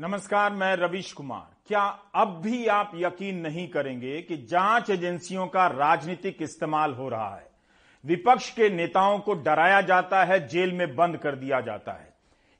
नमस्कार, मैं रविश कुमार। क्या अब भी आप यकीन नहीं करेंगे कि जाँच एजेंसियों का राजनीतिक इस्तेमाल हो रहा है? विपक्ष के नेताओं को डराया जाता है, जेल में बंद कर दिया जाता है।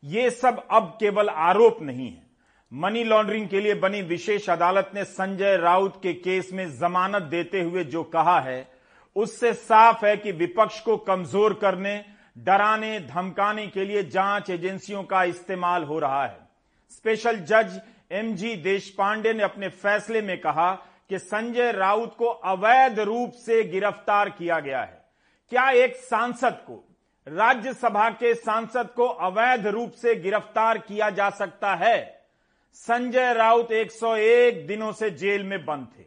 ये सब अब केवल आरोप नहीं है। मनी लॉन्ड्रिंग के लिए बनी विशेष अदालत ने संजय राउत के केस में जमानत देते हुए जो कहा है, उससे साफ़ है कि विपक्ष को कमज़ोर करने, डराने, धमकाने के लिए जाँच एजेंसियों का इस्तेमाल हो रहा है। स्पेशल जज एम एमजी देशपांडे ने अपने फैसले में कहा कि संजय राउत को अवैध रूप से गिरफ़्तार किया गया है। क्या एक सांसद को, राज्यसभा के सांसद को अवैध रूप से गिरफ़्तार किया जा सकता है? संजय राउत 101 दिनों से जेल में बंद थे।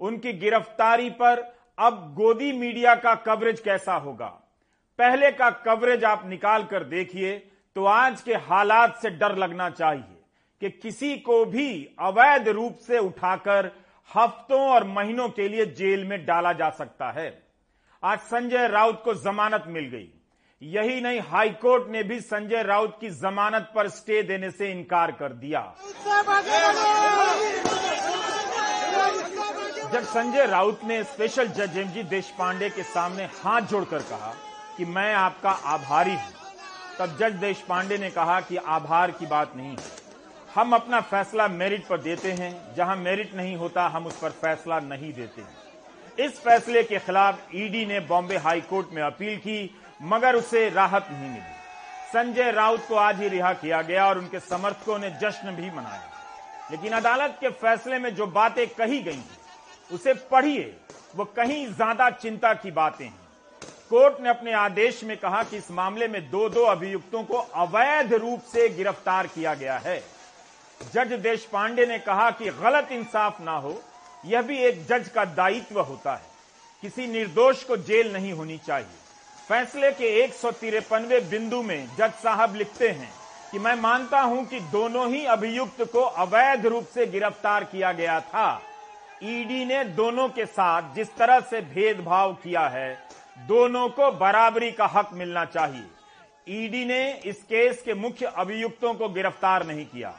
उनकी गिरफ्तारी पर अब गोदी मीडिया का कवरेज कैसा होगा? पहले का कवरेज आप निकाल कर देखिए तो आज के हालात से डर लगना चाहिए। कि किसी को भी अवैध रूप से उठाकर हफ्तों और महीनों के लिए जेल में डाला जा सकता है। आज संजय राउत को जमानत मिल गई। यही नहीं, हाईकोर्ट ने भी संजय राउत की जमानत पर स्टे देने से इनकार कर दिया। जब संजय राउत ने स्पेशल जज एम जी देश पांडे के सामने हाथ जोड़कर कहा कि मैं आपका आभारी हूँ, तब जज देश पांडे ने कहा कि आभार की बात नहीं है। हम अपना फैसला मेरिट पर देते हैं। जहाँ मेरिट नहीं होता, हम उस पर फैसला नहीं देते इस फैसले के खिलाफ ईडी ने बॉम्बे हाई कोर्ट में अपील की, मगर उसे राहत नहीं मिली। संजय राउत को आज ही रिहा किया गया और उनके समर्थकों ने जश्न भी मनाया। लेकिन अदालत के फैसले में जो बातें कही गई हैं, उसे पढ़िए। वो कहीं ज़्यादा चिंता की बातें हैं। कोर्ट ने अपने आदेश में कहा कि इस मामले में दो दो अभियुक्तों को अवैध रूप से गिरफ़्तार किया गया है। जज देश पांडे ने कहा कि गलत इंसाफ ना हो, यह भी एक जज का दायित्व होता है। किसी निर्दोष को जेल नहीं होनी चाहिए। फैसले के एक सौ बिंदु में जज साहब लिखते हैं कि मैं मानता हूँ कि दोनों ही अभियुक्त को अवैध रूप से गिरफ़्तार किया गया था। ईडी ने दोनों के साथ जिस तरह से भेदभाव किया है, दोनों को बराबरी का हक मिलना चाहिए। ईडी ने इस केस के मुख्य अभियुक्तों को गिरफ़्तार नहीं किया।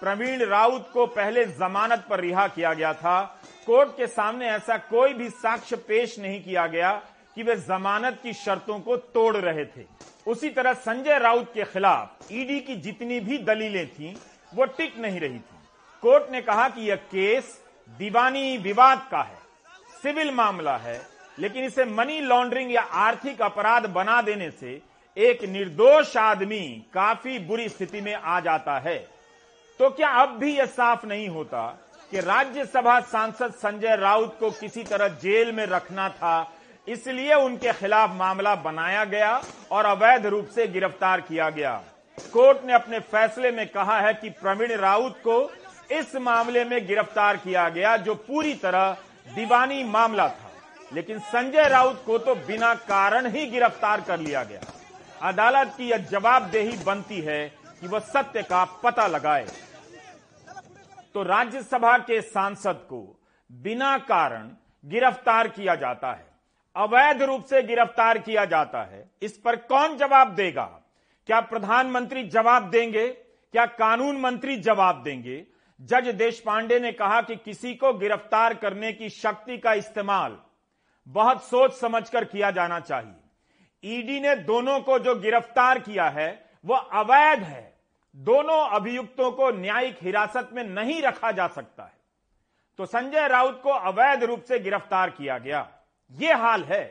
प्रवीण राउत को पहले जमानत पर रिहा किया गया था। कोर्ट के सामने ऐसा कोई भी साक्ष्य पेश नहीं किया गया कि वे जमानत की शर्तों को तोड़ रहे थे। उसी तरह संजय राउत के खिलाफ ईडी की जितनी भी दलीलें थीं, वो टिक नहीं रही थी। कोर्ट ने कहा कि यह केस दीवानी विवाद का है, सिविल मामला है, लेकिन इसे मनी लॉन्ड्रिंग या आर्थिक अपराध बना देने से एक निर्दोष आदमी काफ़ी बुरी स्थिति में आ जाता है। तो क्या अब भी यह साफ़ नहीं होता कि राज्यसभा सांसद संजय राउत को किसी तरह जेल में रखना था, इसलिए उनके खिलाफ मामला बनाया गया और अवैध रूप से गिरफ़्तार किया गया। कोर्ट ने अपने फैसले में कहा है कि प्रवीण राउत को इस मामले में गिरफ़्तार किया गया, जो पूरी तरह दीवानी मामला था। लेकिन संजय राउत को तो बिना कारण ही गिरफ़्तार कर लिया गया। अदालत की यह जवाबदेही बनती है कि वह सत्य का पता लगाए। तो राज्यसभा के सांसद को बिना कारण गिरफ़्तार किया जाता है। अवैध रूप से गिरफ़्तार किया जाता है। इस पर कौन जवाब देगा? क्या प्रधानमंत्री जवाब देंगे? क्या कानून मंत्री जवाब देंगे? जज देश पांडे ने कहा कि किसी को गिरफ़्तार करने की शक्ति का इस्तेमाल बहुत सोच समझकर किया जाना चाहिए। ईडी ने दोनों को जो गिरफ़्तार किया है वह अवैध है। दोनों अभियुक्तों को न्यायिक हिरासत में नहीं रखा जा सकता है। तो संजय राउत को अवैध रूप से गिरफ़्तार किया गया। यह हाल है।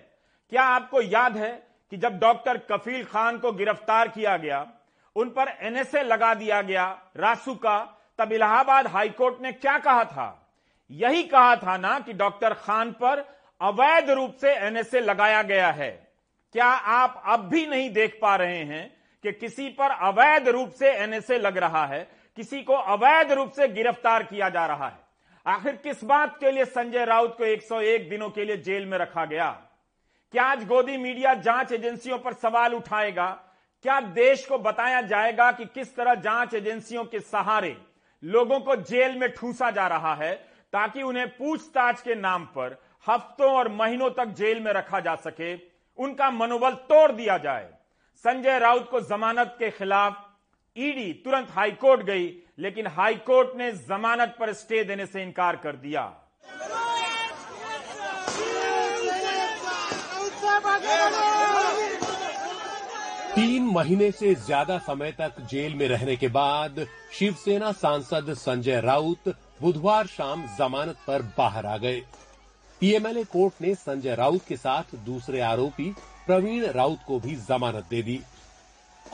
क्या आपको याद है कि जब डॉक्टर कफील खान को गिरफ़्तार किया गया, उन पर एनएसए लगा दिया गया रासू का, तब इलाहाबाद हाईकोर्ट ने क्या कहा था? यही कहा था ना कि डॉक्टर खान पर अवैध रूप से एनएसए लगाया गया है। क्या आप अब भी नहीं देख पा रहे हैं कि किसी पर अवैध रूप से एनएसए लग रहा है, किसी को अवैध रूप से गिरफ़्तार किया जा रहा है। आखिर किस बात के लिए संजय राउत को 101 दिनों के लिए जेल में रखा गया? क्या आज गोदी मीडिया जाँच एजेंसियों पर सवाल उठाएगा? क्या देश को बताया जाएगा कि किस तरह जाँच एजेंसियों के सहारे लोगों को जेल में ठूसा जा रहा है, ताकि उन्हें पूछताछ के नाम पर हफ्तों और महीनों तक जेल में रखा जा सके, उनका मनोबल तोड़ दिया जाए? संजय राउत को जमानत के खिलाफ ईडी तुरंत हाईकोर्ट गई, लेकिन हाईकोर्ट ने जमानत पर स्टे देने से इनकार कर दिया। तीन महीने से ज़्यादा समय तक जेल में रहने के बाद शिवसेना सांसद संजय राउत बुधवार शाम जमानत पर बाहर आ गए। पीएमएलए कोर्ट ने संजय राउत के साथ दूसरे आरोपी प्रवीण राउत को भी जमानत दे दी।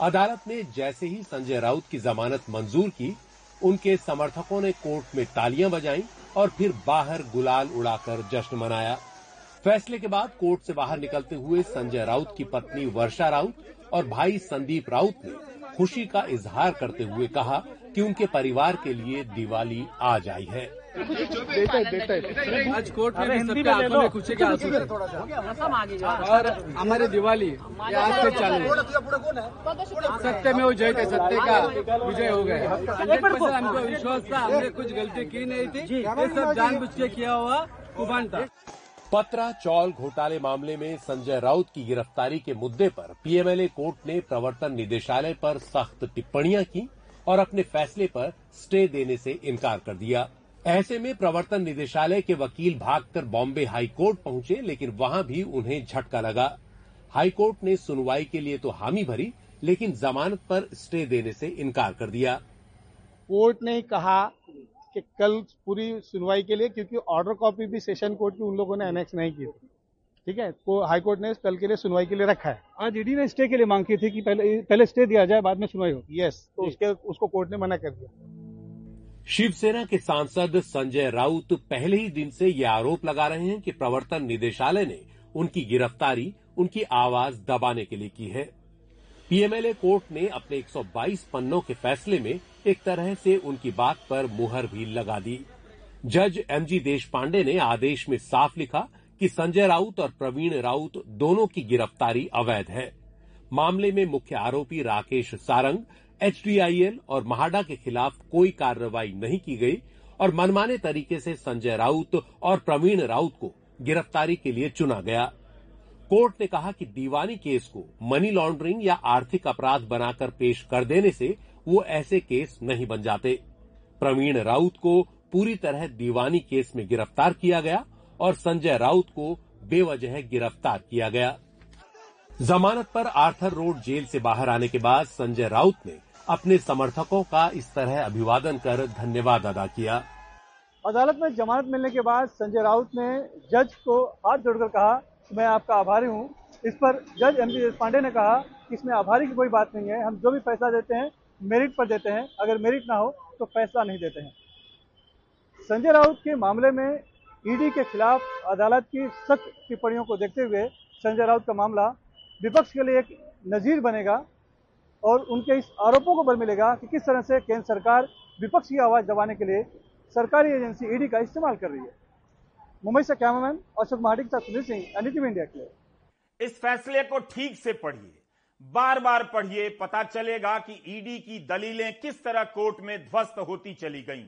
अदालत ने जैसे ही संजय राउत की जमानत मंजूर की, उनके समर्थकों ने कोर्ट में तालियाँ बजाई और फिर बाहर गुलाल उड़ाकर जश्न मनाया। फैसले के बाद कोर्ट से बाहर निकलते हुए संजय राउत की पत्नी वर्षा राउत और भाई संदीप राउत ने खुशी का इजहार करते हुए कहा कि उनके परिवार के लिए दिवाली आज आई है। आज कोर्ट में भी सबके आँखों में और हमारे दिवाली आज से चालू है सत्य में वो जय थे सत्य का विजय हो गए हमको विश्वास था हमने कुछ गलती की नहीं थी ये सब जानबूझ के किया हुआ कुबान था पत्रा चौल घोटाले मामले में संजय राउत की गिरफ्तारी के मुद्दे पर पीएमएलए कोर्ट ने प्रवर्तन निदेशालय पर सख्त टिप्पणियाँ की और अपने फैसले पर स्टे देने से इनकार कर दिया। ऐसे में प्रवर्तन निदेशालय के वकील भागकर बॉम्बे हाईकोर्ट पहुँचे लेकिन वहाँ भी उन्हें झटका लगा। हाईकोर्ट ने सुनवाई के लिए तो हामी भरी लेकिन जमानत पर स्टे देने से इनकार कर दिया। कोर्ट ने कहा कि कल पूरी सुनवाई के लिए क्योंकि ऑर्डर कॉपी भी सेशन कोर्ट की उन लोगों ने एनेक्स नहीं की थी। ठीक है? तो हाईकोर्ट ने कल के लिए सुनवाई के लिए रखा है। आज ईडी ने स्टे के लिए मांग की थी कि पहले पहले स्टे दिया जाए बाद में सुनवाई हो यस तो उसके उसको कोर्ट ने मना कर दिया। शिवसेना के सांसद संजय राउत पहले ही दिन से ये आरोप लगा रहे हैं कि प्रवर्तन निदेशालय ने उनकी गिरफ्तारी, उनकी आवाज़ दबाने के लिए की है। पीएमएलए कोर्ट ने अपने 122 पन्नों के फैसले में एक तरह से उनकी बात पर मुहर भी लगा दी। जज एमजी देश पांडे ने आदेश में साफ़ लिखा कि संजय राउत और प्रवीण राउत दोनों की गिरफ्तारी अवैध है। मामले में मुख्य आरोपी राकेश सारंग एचडीआईएल और महाडा के खिलाफ कोई कार्रवाई नहीं की गई और मनमाने तरीके से संजय राउत और प्रवीण राउत को गिरफ्तारी के लिए चुना गया। कोर्ट ने कहा कि दीवानी केस को मनी लॉन्ड्रिंग या आर्थिक अपराध बनाकर पेश कर देने से वो ऐसे केस नहीं बन जाते। प्रवीण राउत को पूरी तरह दीवानी केस में गिरफ़्तार किया गया और संजय राउत को बेवजह गिरफ़्तार किया गया। जमानत पर आर्थर रोड जेल से बाहर आने के बाद संजय राउत ने अपने समर्थकों का इस तरह अभिवादन कर धन्यवाद अदा किया। अदालत में जमानत मिलने के बाद संजय राउत ने जज को हाथ जोड़कर कहा मैं आपका आभारी हूँ। इस पर जज एम जी पांडे ने कहा इसमें आभारी की कोई बात नहीं है, हम जो भी पैसा देते हैं, मेरिट पर देते हैं। अगर मेरिट ना हो तो पैसा नहीं देते हैं। संजय राउत के मामले में ईडी के खिलाफ अदालत की सख्त टिप्पणियों को देखते हुए संजय राउत का मामला विपक्ष के लिए एक नजीर बनेगा। और उनके इस आरोपों को बल मिलेगा कि किस तरह से केंद्र सरकार विपक्ष की आवाज़ दबाने के लिए सरकारी एजेंसी ईडी का इस्तेमाल कर रही है। मुंबई से कैमरामैन अशोक महाडिक का सुनील सिंह एनडीटीवी इंडिया के लिए। इस फैसले को ठीक से पढ़िए। बार बार पढ़िए, पता चलेगा कि ईडी की दलीलें किस तरह कोर्ट में ध्वस्त होती चली गईं।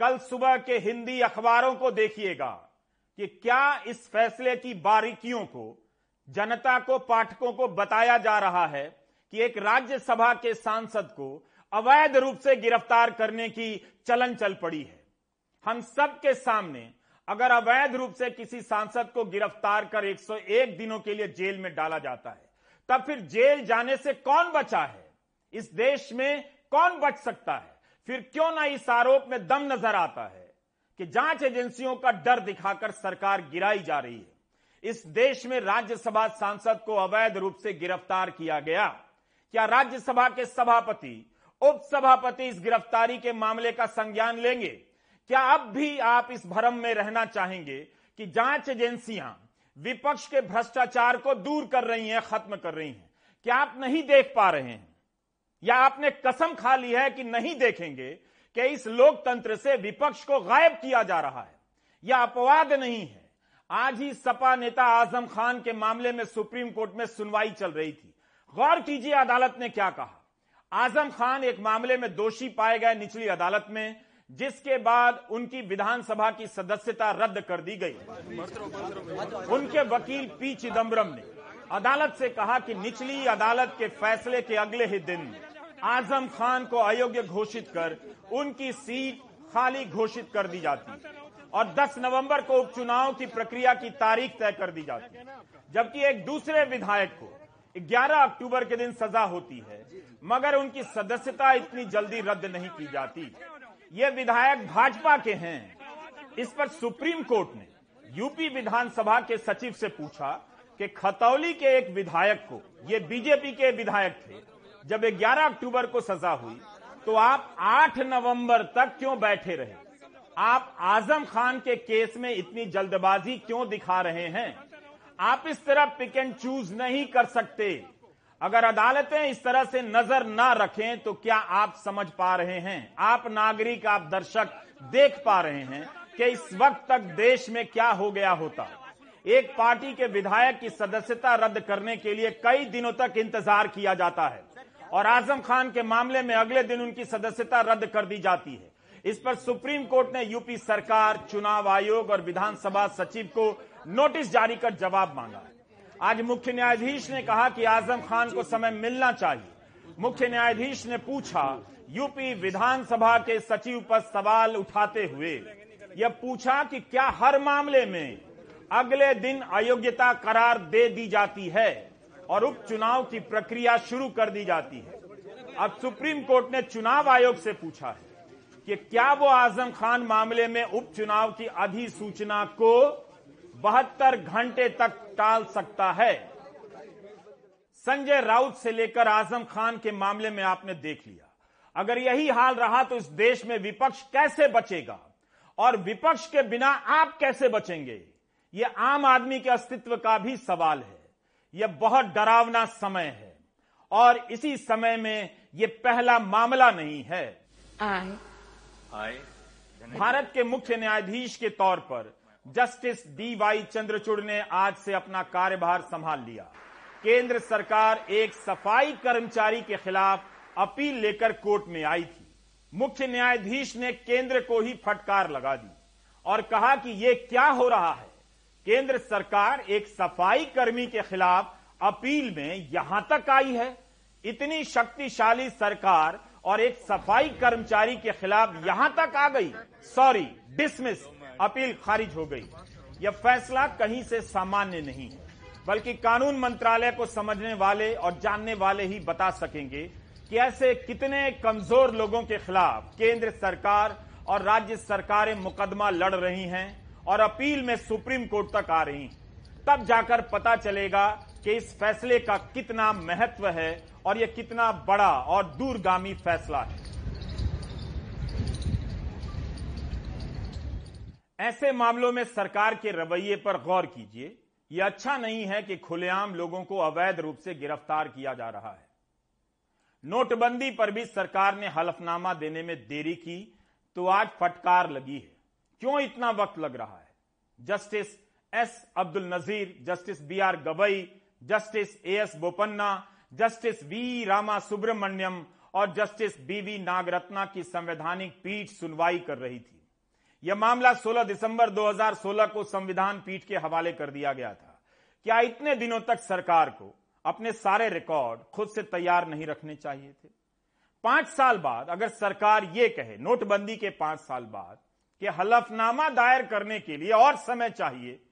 कल सुबह के हिंदी अखबारों को देखिएगा कि क्या इस फैसले की बारीकियों को, जनता को, पाठकों को बताया जा रहा है कि एक राज्यसभा के सांसद को अवैध रूप से गिरफ़्तार करने की चलन चल पड़ी है। हम सबके सामने अगर अवैध रूप से किसी सांसद को गिरफ़्तार कर 101 दिनों के लिए जेल में डाला जाता है, तब फिर जेल जाने से कौन बचा है? इस देश में कौन बच सकता है? फिर क्यों ना इस आरोप में दम नज़र आता है कि जाँच एजेंसियों का डर दिखाकर सरकार गिराई जा रही है। इस देश में राज्यसभा सांसद को अवैध रूप से गिरफ़्तार किया गया। क्या राज्यसभा के सभापति, उपसभापति इस गिरफ्तारी के मामले का संज्ञान लेंगे? क्या अब भी आप इस भरम में रहना चाहेंगे कि जाँच एजेंसियाँ विपक्ष के भ्रष्टाचार को दूर कर रही हैं, खत्म कर रही हैं? क्या आप नहीं देख पा रहे हैं? या आपने कसम खा ली है कि नहीं देखेंगे कि इस लोकतंत्र से विपक्ष को गायब किया जा रहा है? यह अपवाद नहीं है? आज ही सपा नेता आज़म खान के मामले में सुप्रीम कोर्ट में सुनवाई चल रही थी। गौर कीजिए अदालत ने क्या कहा। आज़म खान एक मामले में दोषी पाए गए निचली अदालत में, जिसके बाद उनकी विधानसभा की सदस्यता रद्द कर दी गई। उनके वकील पी चिदम्बरम ने अदालत से कहा कि निचली अदालत के फैसले के अगले ही दिन आज़म खान को अयोग्य घोषित कर उनकी सीट खाली घोषित कर दी जाती और 10 नवंबर को उपचुनाव की प्रक्रिया की तारीख तय कर दी जाती। जबकि एक दूसरे विधायक को 11 अक्टूबर के दिन सजा होती है, मगर उनकी सदस्यता इतनी जल्दी रद्द नहीं की जाती। ये विधायक भाजपा के हैं। इस पर सुप्रीम कोर्ट ने यूपी विधानसभा के सचिव से पूछा कि खतौली के एक विधायक को, ये बीजेपी के विधायक थे, जब 11 अक्टूबर को सजा हुई तो आप 8 नवंबर तक क्यों बैठे रहे? आप आज़म खान के केस में इतनी जल्दबाजी क्यों दिखा रहे हैं? आप इस तरह पिक एंड चूज़ नहीं कर सकते। अगर अदालतें इस तरह से नज़र ना रखें तो क्या आप समझ पा रहे हैं? आप नागरिक, आप दर्शक देख पा रहे हैं कि इस वक्त तक देश में क्या हो गया होता। एक पार्टी के विधायक की सदस्यता रद्द करने के लिए कई दिनों तक इंतज़ार किया जाता है और आज़म खान के मामले में अगले दिन उनकी सदस्यता रद्द कर दी जाती है। इस पर सुप्रीम कोर्ट ने यूपी सरकार, चुनाव आयोग और विधानसभा सचिव को नोटिस जारी कर जवाब मांगा। आज मुख्य न्यायाधीश ने कहा कि आज़म खान को समय मिलना चाहिए। मुख्य न्यायाधीश ने पूछा, यूपी विधानसभा के सचिव पर सवाल उठाते हुए, यह पूछा कि क्या हर मामले में अगले दिन अयोग्यता करार दे दी जाती है और उपचुनाव की प्रक्रिया शुरू कर दी जाती है। अब सुप्रीम कोर्ट ने चुनाव आयोग से पूछा है कि क्या वो आज़म खान मामले में उपचुनाव की अधिसूचना को बहत्तर घंटे तक टाल सकता है। संजय राउत से लेकर आज़म खान के मामले में आपने देख लिया। अगर यही हाल रहा तो इस देश में विपक्ष कैसे बचेगा? और विपक्ष के बिना आप कैसे बचेंगे? यह आम आदमी के अस्तित्व का भी सवाल है। यह बहुत डरावना समय है। और इसी समय में यह पहला मामला नहीं है। आए। आए। भारत के मुख्य न्यायाधीश के तौर पर जस्टिस डी वाई चंद्रचूड़ ने आज से अपना कार्यभार संभाल लिया। केंद्र सरकार एक सफ़ाई कर्मचारी के खिलाफ अपील लेकर कोर्ट में आई थी। मुख्य न्यायाधीश ने केंद्र को ही फटकार लगा दी और कहा कि यह क्या हो रहा है? केंद्र सरकार एक सफ़ाई कर्मी के खिलाफ अपील में यहाँ तक आई है। इतनी शक्तिशाली सरकार और एक सफ़ाई कर्मचारी के खिलाफ यहाँ तक आ गई। सॉरी डिसमिस अपील खारिज हो गई। यह फैसला कहीं से सामान्य नहीं है बल्कि कानून मंत्रालय को समझने वाले और जानने वाले ही बता सकेंगे कि ऐसे कितने कमज़ोर लोगों के खिलाफ केंद्र सरकार और राज्य सरकारें मुकदमा लड़ रही हैं और अपील में सुप्रीम कोर्ट तक आ रही तब जाकर पता चलेगा कि इस फैसले का कितना महत्व है और यह कितना बड़ा और दूरगामी फैसला है। ऐसे मामलों में सरकार के रवैये पर गौर कीजिए। यह अच्छा नहीं है कि खुलेआम लोगों को अवैध रूप से गिरफ़्तार किया जा रहा है। नोटबंदी पर भी सरकार ने हलफनामा देने में देरी की तो आज फटकार लगी है। क्यों इतना वक्त लग रहा है? Justice S Abdul Nazeer, justice B R Gavai, justice A S Bopanna, justice V Rama Subramanian और जस्टिस बी वी नागरत्ना की संवैधानिक पीठ सुनवाई कर रही थी। यह मामला 16 दिसंबर 2016 को संविधान पीठ के हवाले कर दिया गया था। क्या इतने दिनों तक सरकार को अपने सारे रिकॉर्ड खुद से तैयार नहीं रखने चाहिए थे? पाँच साल बाद अगर सरकार ये कहे, नोटबंदी के पाँच साल बाद, कि हलफनामा दायर करने के लिए और समय चाहिए,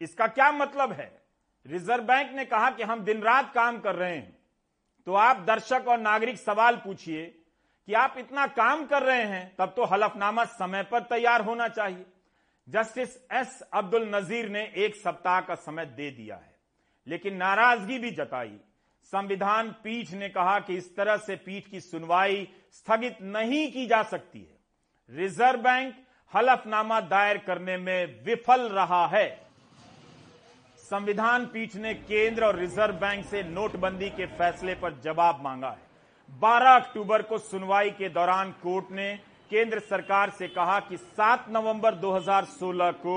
इसका क्या मतलब है? रिज़र्व बैंक ने कहा कि हम दिन रात काम कर रहे हैं। तो आप दर्शक और नागरिक सवाल पूछिए कि आप इतना काम कर रहे हैं, तब तो हलफनामा समय पर तैयार होना चाहिए। जस्टिस एस अब्दुल नजीर ने एक सप्ताह का समय दे दिया है, लेकिन नाराज़गी भी जताई। संविधान पीठ ने कहा कि इस तरह से पीठ की सुनवाई स्थगित नहीं की जा सकती है। रिज़र्व बैंक हलफनामा दायर करने में विफल रहा है। संविधान पीठ ने केंद्र और रिज़र्व बैंक से नोटबंदी के फैसले पर जवाब मांगा है। 12 अक्टूबर को सुनवाई के दौरान कोर्ट ने केंद्र सरकार से कहा कि 7 नवंबर 2016 को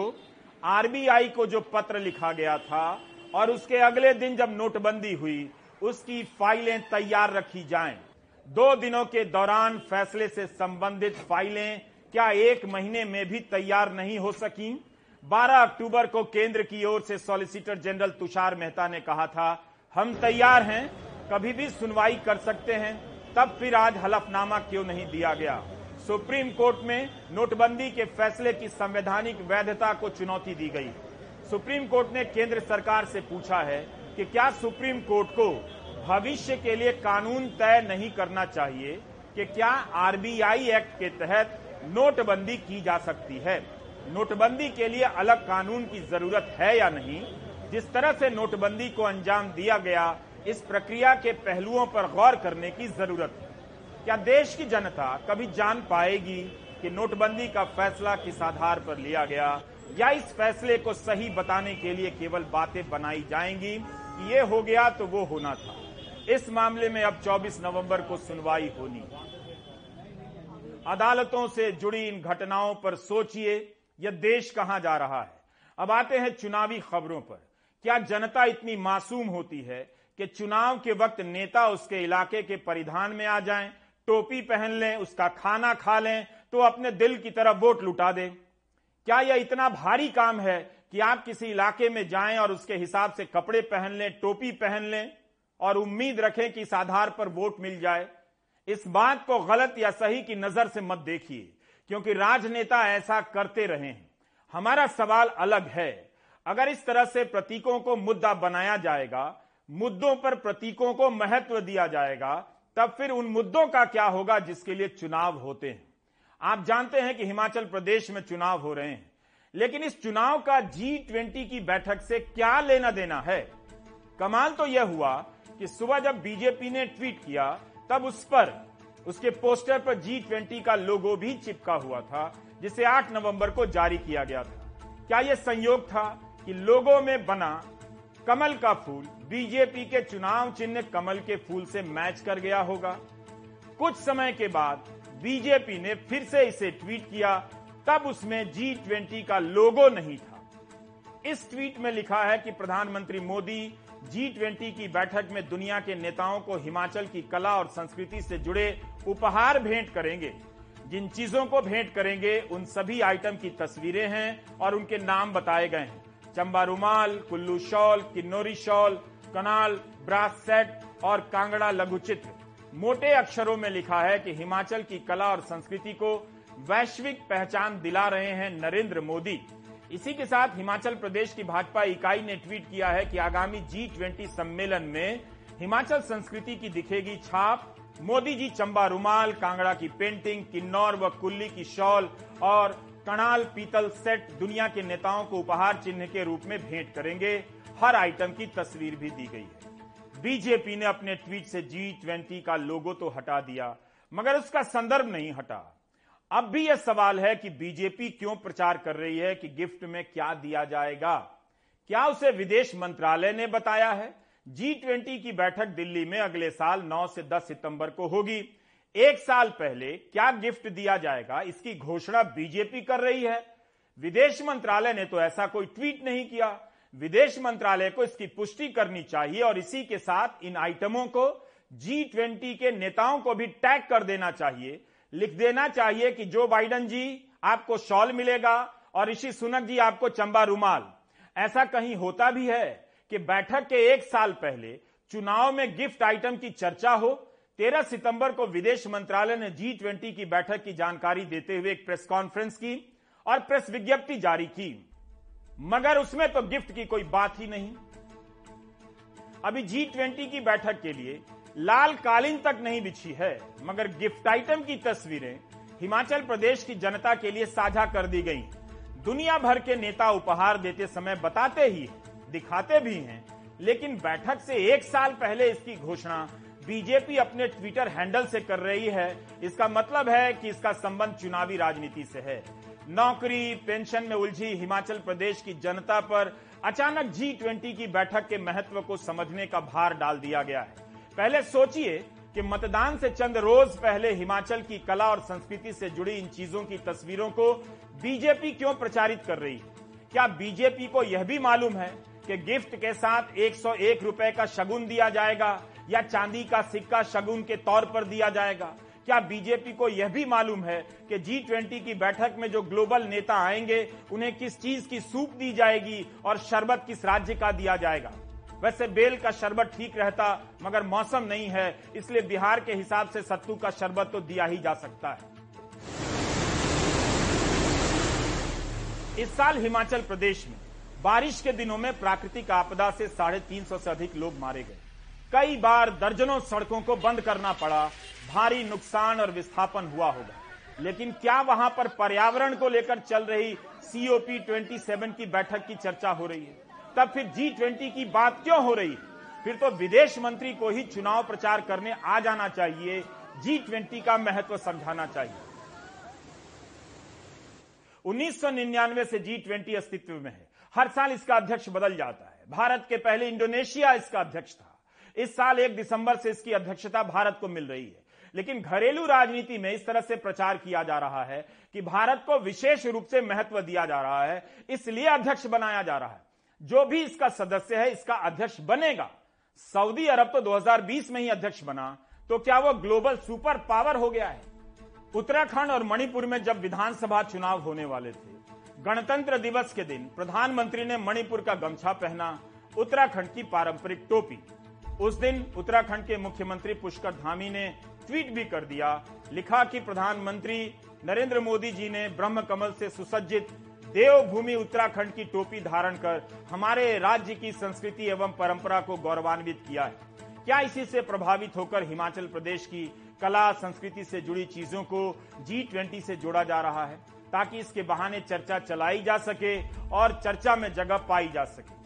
आरबीआई को जो पत्र लिखा गया था और उसके अगले दिन जब नोटबंदी हुई, उसकी फाइलें तैयार रखी जाएँ। दो दिनों के दौरान फैसले से संबंधित फाइलें क्या एक महीने में भी तैयार नहीं हो सकी 12 अक्टूबर को केंद्र की ओर से सॉलिसिटर जनरल तुषार मेहता ने कहा था, हम तैयार हैं कभी भी सुनवाई कर सकते हैं, तब फिर आज हलफनामा क्यों नहीं दिया गया? सुप्रीम कोर्ट में नोटबंदी के फैसले की संवैधानिक वैधता को चुनौती दी गई। सुप्रीम कोर्ट ने केंद्र सरकार से पूछा है कि क्या सुप्रीम कोर्ट को भविष्य के लिए कानून तय नहीं करना चाहिए कि क्या आरबीआई एक्ट के तहत नोटबंदी की जा सकती है? नोटबंदी के लिए अलग कानून की ज़रूरत है या नहीं? जिस तरह से नोटबंदी को अंजाम दिया गया इस प्रक्रिया के पहलुओं पर गौर करने की ज़रूरत। है क्या देश की जनता कभी जान पाएगी कि नोटबंदी का फैसला किस आधार पर लिया गया, या इस फैसले को सही बताने के लिए केवल बातें बनाई जाएँगी? कि ये हो गया तो वो होना था। इस मामले में अब 24 नवंबर को सुनवाई होनी। अदालतों से जुड़ी इन घटनाओं पर सोचिए, यह देश कहाँ जा रहा है। अब आते हैं चुनावी खबरों पर। क्या जनता इतनी मासूम होती है कि चुनाव के वक्त नेता उसके इलाके के परिधान में आ जाएँ, टोपी पहन लें उसका खाना खा लें तो अपने दिल की तरफ़ वोट लुटा दें। क्या यह इतना भारी काम है कि आप किसी इलाके में जाएँ और उसके हिसाब से कपड़े पहन लें टोपी पहन लें और उम्मीद रखें कि इस आधार पर वोट मिल जाए? इस बात को गलत या सही की नज़र से मत देखिए क्योंकि राजनेता ऐसा करते रहे हैं। हमारा सवाल अलग है। अगर इस तरह से प्रतीकों को मुद्दा बनाया जाएगा मुद्दों पर प्रतीकों को महत्व दिया जाएगा, तब फिर उन मुद्दों का क्या होगा जिसके लिए चुनाव होते हैं। आप जानते हैं कि हिमाचल प्रदेश में चुनाव हो रहे हैं, लेकिन इस चुनाव का जी ट्वेंटी की बैठक से क्या लेना देना है? कमाल तो यह हुआ कि सुबह जब बीजेपी ने ट्वीट किया, तब उस पर, उसके पोस्टर पर जी ट्वेंटी का लोगो भी चिपका हुआ था, जिसे 8 नवंबर को जारी किया गया था। क्या यह संयोग था कि लोगों में बना कमल का फूल बीजेपी के चुनाव चिन्ह कमल के फूल से मैच कर गया होगा। कुछ समय के बाद बीजेपी ने फिर से इसे ट्वीट किया, तब उसमें जी ट्वेंटी का लोगो नहीं था। इस ट्वीट में लिखा है कि प्रधानमंत्री मोदी जी ट्वेंटी की बैठक में दुनिया के नेताओं को हिमाचल की कला और संस्कृति से जुड़े उपहार भेंट करेंगे। जिन चीज़ों को भेंट करेंगे, उन सभी आइटम की तस्वीरें हैं और उनके नाम बताए गए हैं। चंबा रुमाल कुल्लू शॉल, किन्नौरी शॉल, कनाल, ब्रास सेट और कांगड़ा लघु चित्र मोटे अक्षरों में लिखा है कि हिमाचल की कला और संस्कृति को वैश्विक पहचान दिला रहे हैं नरेंद्र मोदी। इसी के साथ हिमाचल प्रदेश की भाजपा इकाई ने ट्वीट किया है कि आगामी जी ट्वेंटी सम्मेलन में हिमाचल संस्कृति की दिखेगी छाप। मोदी जी चंबा रुमाल कांगड़ा की पेंटिंग, किन्नौर व कुल्ली की शॉल और कणाल पीतल सेट दुनिया के नेताओं को उपहार चिन्ह के रूप में भेंट करेंगे। हर आइटम की तस्वीर भी दी गई है। बीजेपी ने अपने ट्वीट से जी ट्वेंटी का लोगो तो हटा दिया, मगर उसका संदर्भ नहीं हटा। अब भी यह सवाल है कि बीजेपी क्यों प्रचार कर रही है कि गिफ्ट में क्या दिया जाएगा? क्या उसे विदेश मंत्रालय ने बताया है? जी ट्वेंटी की बैठक दिल्ली में अगले साल 9 से 10 सितंबर को होगी। एक साल पहले क्या गिफ्ट दिया जाएगा, इसकी घोषणा बीजेपी कर रही है। विदेश मंत्रालय ने तो ऐसा कोई ट्वीट नहीं किया। विदेश मंत्रालय को इसकी पुष्टि करनी चाहिए और इसी के साथ इन आइटमों को जी ट्वेंटी के नेताओं को भी टैग कर देना चाहिए। लिख देना चाहिए कि जो बाइडन जी, आपको शॉल मिलेगा और ऋषि सुनक जी, आपको चंबा रुमाल। ऐसा कहीं होता भी है कि बैठक के एक साल पहले चुनाव में गिफ्ट आइटम की चर्चा हो तेरह सितंबर को विदेश मंत्रालय ने जी ट्वेंटी की बैठक की जानकारी देते हुए एक प्रेस कॉन्फ्रेंस की और प्रेस विज्ञप्ति जारी की। मगर उसमें तो गिफ्ट की कोई बात ही नहीं। अभी जी ट्वेंटी की बैठक के लिए लाल कालीन तक नहीं बिछी है, मगर गिफ्ट आइटम की तस्वीरें हिमाचल प्रदेश की जनता के लिए साझा कर दी गई। दुनिया भर के नेता उपहार देते समय बताते ही, दिखाते भी हैं, लेकिन बैठक से एक साल पहले इसकी घोषणा बीजेपी अपने ट्विटर हैंडल से कर रही है। इसका मतलब है कि इसका संबंध चुनावी राजनीति से है। नौकरी, पेंशन में उलझी हिमाचल प्रदेश की जनता पर अचानक जी ट्वेंटी की बैठक के महत्व को समझने का भार डाल दिया गया है। पहले सोचिए कि मतदान से चंद रोज पहले हिमाचल की कला और संस्कृति से जुड़ी इन चीज़ों की तस्वीरों को बीजेपी क्यों प्रचारित कर रही? है क्या बीजेपी को यह भी मालूम है कि गिफ्ट के साथ 101 रुपए का शगुन दिया जाएगा, या चांदी का सिक्का शगुन के तौर पर दिया जाएगा। क्या बीजेपी को यह भी मालूम है कि जी ट्वेंटी की बैठक में जो ग्लोबल नेता आएँगे, उन्हें किस चीज़ की सूप दी जाएगी और शरबत किस राज्य का दिया जाएगा? वैसे बेल का शरबत ठीक रहता, मगर मौसम नहीं है, इसलिए बिहार के हिसाब से सत्तू का शरबत तो दिया ही जा सकता है। इस साल हिमाचल प्रदेश में बारिश के दिनों में प्राकृतिक आपदा से साढ़े तीन सौ से अधिक लोग मारे गए। कई बार दर्जनों सड़कों को बंद करना पड़ा, भारी नुकसान और विस्थापन हुआ होगा। लेकिन क्या वहाँ पर पर्यावरण को लेकर चल रही सीओपी 27 की बैठक की चर्चा हो रही है? तब फिर जी ट्वेंटी की बात क्यों हो रही है? फिर तो विदेश मंत्री को ही चुनाव प्रचार करने आ जाना चाहिए जी ट्वेंटी का महत्व समझाना चाहिए। 1999 से जी ट्वेंटी अस्तित्व में है। हर साल इसका अध्यक्ष बदल जाता है। भारत के पहले इंडोनेशिया इसका अध्यक्ष था। इस साल एक दिसंबर से इसकी अध्यक्षता भारत को मिल रही है। लेकिन घरेलू राजनीति में इस तरह से प्रचार किया जा रहा है कि भारत को विशेष रूप से महत्व दिया जा रहा है, इसलिए अध्यक्ष बनाया जा रहा है। जो भी इसका सदस्य है, इसका अध्यक्ष बनेगा। सऊदी अरब तो 2020 में ही अध्यक्ष बना तो क्या वो ग्लोबल सुपर पावर हो गया है? उत्तराखंड और मणिपुर में जब विधानसभा चुनाव होने वाले थे गणतंत्र दिवस के दिन प्रधानमंत्री ने मणिपुर का गमछा पहना, उत्तराखंड की पारंपरिक टोपी। उस दिन उत्तराखंड के मुख्यमंत्री पुष्कर धामी ने ट्वीट भी कर दिया, लिखा कि प्रधानमंत्री नरेंद्र मोदी जी ने ब्रह्म कमल से सुसज्जित देवभूमि उत्तराखंड की टोपी धारण कर हमारे राज्य की संस्कृति एवं परंपरा को गौरवान्वित किया है। क्या इसी से प्रभावित होकर हिमाचल प्रदेश की कला संस्कृति से जुड़ी चीज़ों को जी ट्वेंटी से जोड़ा जा रहा है? ताकि इसके बहाने चर्चा चलाई जा सके और चर्चा में जगह पाई जा सके।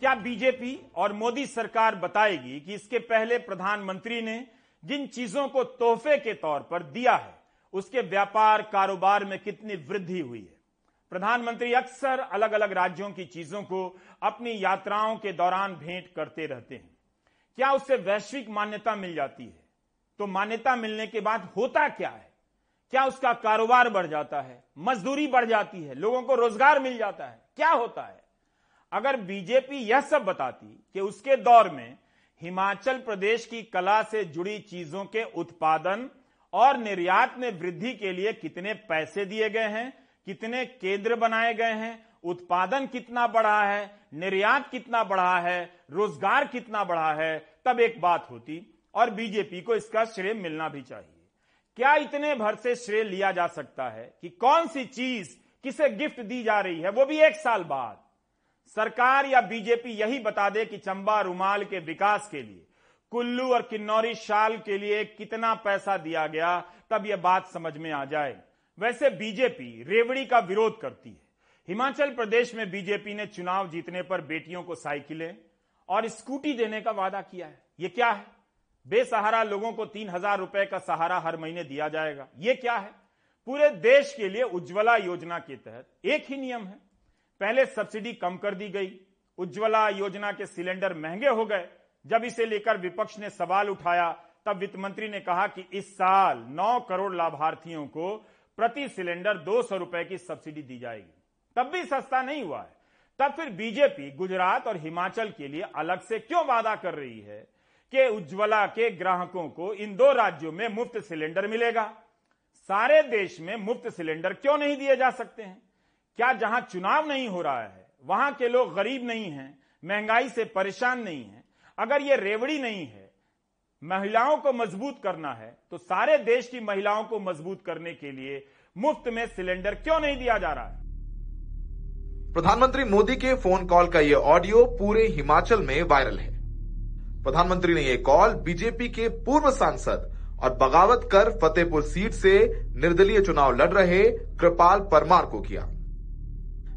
क्या बीजेपी और मोदी सरकार बताएगी कि इसके पहले प्रधानमंत्री ने जिन चीज़ों को तोहफे के तौर पर दिया है, उसके व्यापार कारोबार में कितनी वृद्धि हुई है? प्रधानमंत्री अक्सर अलग अलग राज्यों की चीज़ों को अपनी यात्राओं के दौरान भेंट करते रहते हैं। क्या उससे वैश्विक मान्यता मिल जाती है? तो मान्यता मिलने के बाद होता क्या है? क्या उसका कारोबार बढ़ जाता है? मजदूरी बढ़ जाती है, लोगों को रोज़गार मिल जाता है। क्या होता है? अगर बीजेपी यह सब बताती कि उसके दौर में हिमाचल प्रदेश की कला से जुड़ी चीज़ों के उत्पादन और निर्यात में वृद्धि के लिए कितने पैसे दिए गए हैं, कितने केंद्र बनाए गए हैं, उत्पादन कितना बढ़ा है, निर्यात कितना बढ़ा है, रोज़गार कितना बढ़ा है, तब एक बात होती और बीजेपी को इसका श्रेय मिलना भी चाहिए। क्या इतने भर से श्रेय लिया जा सकता है कि कौन सी चीज़ किसे गिफ्ट दी जा रही है? वो भी एक साल बाद। सरकार या बीजेपी यही बता दे कि चंबा रुमाल के विकास के लिए, कुल्लू और किन्नौरी शाल के लिए कितना पैसा दिया गया, तब यह बात समझ में आ जाए। वैसे बीजेपी रेवड़ी का विरोध करती है। हिमाचल प्रदेश में बीजेपी ने चुनाव जीतने पर बेटियों को साइकिलें और स्कूटी देने का वादा किया है। यह क्या है? बेसहारा लोगों को तीन हज़ार रुपए का सहारा हर महीने दिया जाएगा। यह क्या है? पूरे देश के लिए उज्ज्वला योजना के तहत एक ही नियम है। पहले सब्सिडी कम कर दी गई। उज्ज्वला योजना के सिलेंडर महँगे हो गए। जब इसे लेकर विपक्ष ने सवाल उठाया, तब वित्त मंत्री ने कहा कि इस साल 9 करोड़ लाभार्थियों को प्रति सिलेंडर दो सौ रुपए की सब्सिडी दी जाएगी। तब भी सस्ता नहीं हुआ है। तब फिर बीजेपी गुजरात और हिमाचल के लिए अलग से क्यों वादा कर रही है? कि उज्ज्वला के ग्राहकों को इन दो राज्यों में मुफ़्त सिलेंडर मिलेगा। सारे देश में मुफ़्त सिलेंडर क्यों नहीं दिए जा सकते हैं? क्या जहाँ चुनाव नहीं हो रहा है, वहाँ के लोग गरीब नहीं हैं, महँगाई से परेशान नहीं है। अगर ये रेवड़ी नहीं है, महिलाओं को मज़बूत करना है तो सारे देश की महिलाओं को मज़बूत करने के लिए मुफ़्त में सिलेंडर क्यों नहीं दिया जा रहा है? प्रधानमंत्री मोदी के फ़ोन कॉल का यह ऑडियो पूरे हिमाचल में वायरल है। प्रधानमंत्री ने यह कॉल बीजेपी के पूर्व सांसद और बगावत कर फतेहपुर सीट से निर्दलीय चुनाव लड़ रहे कृपाल परमार को किया।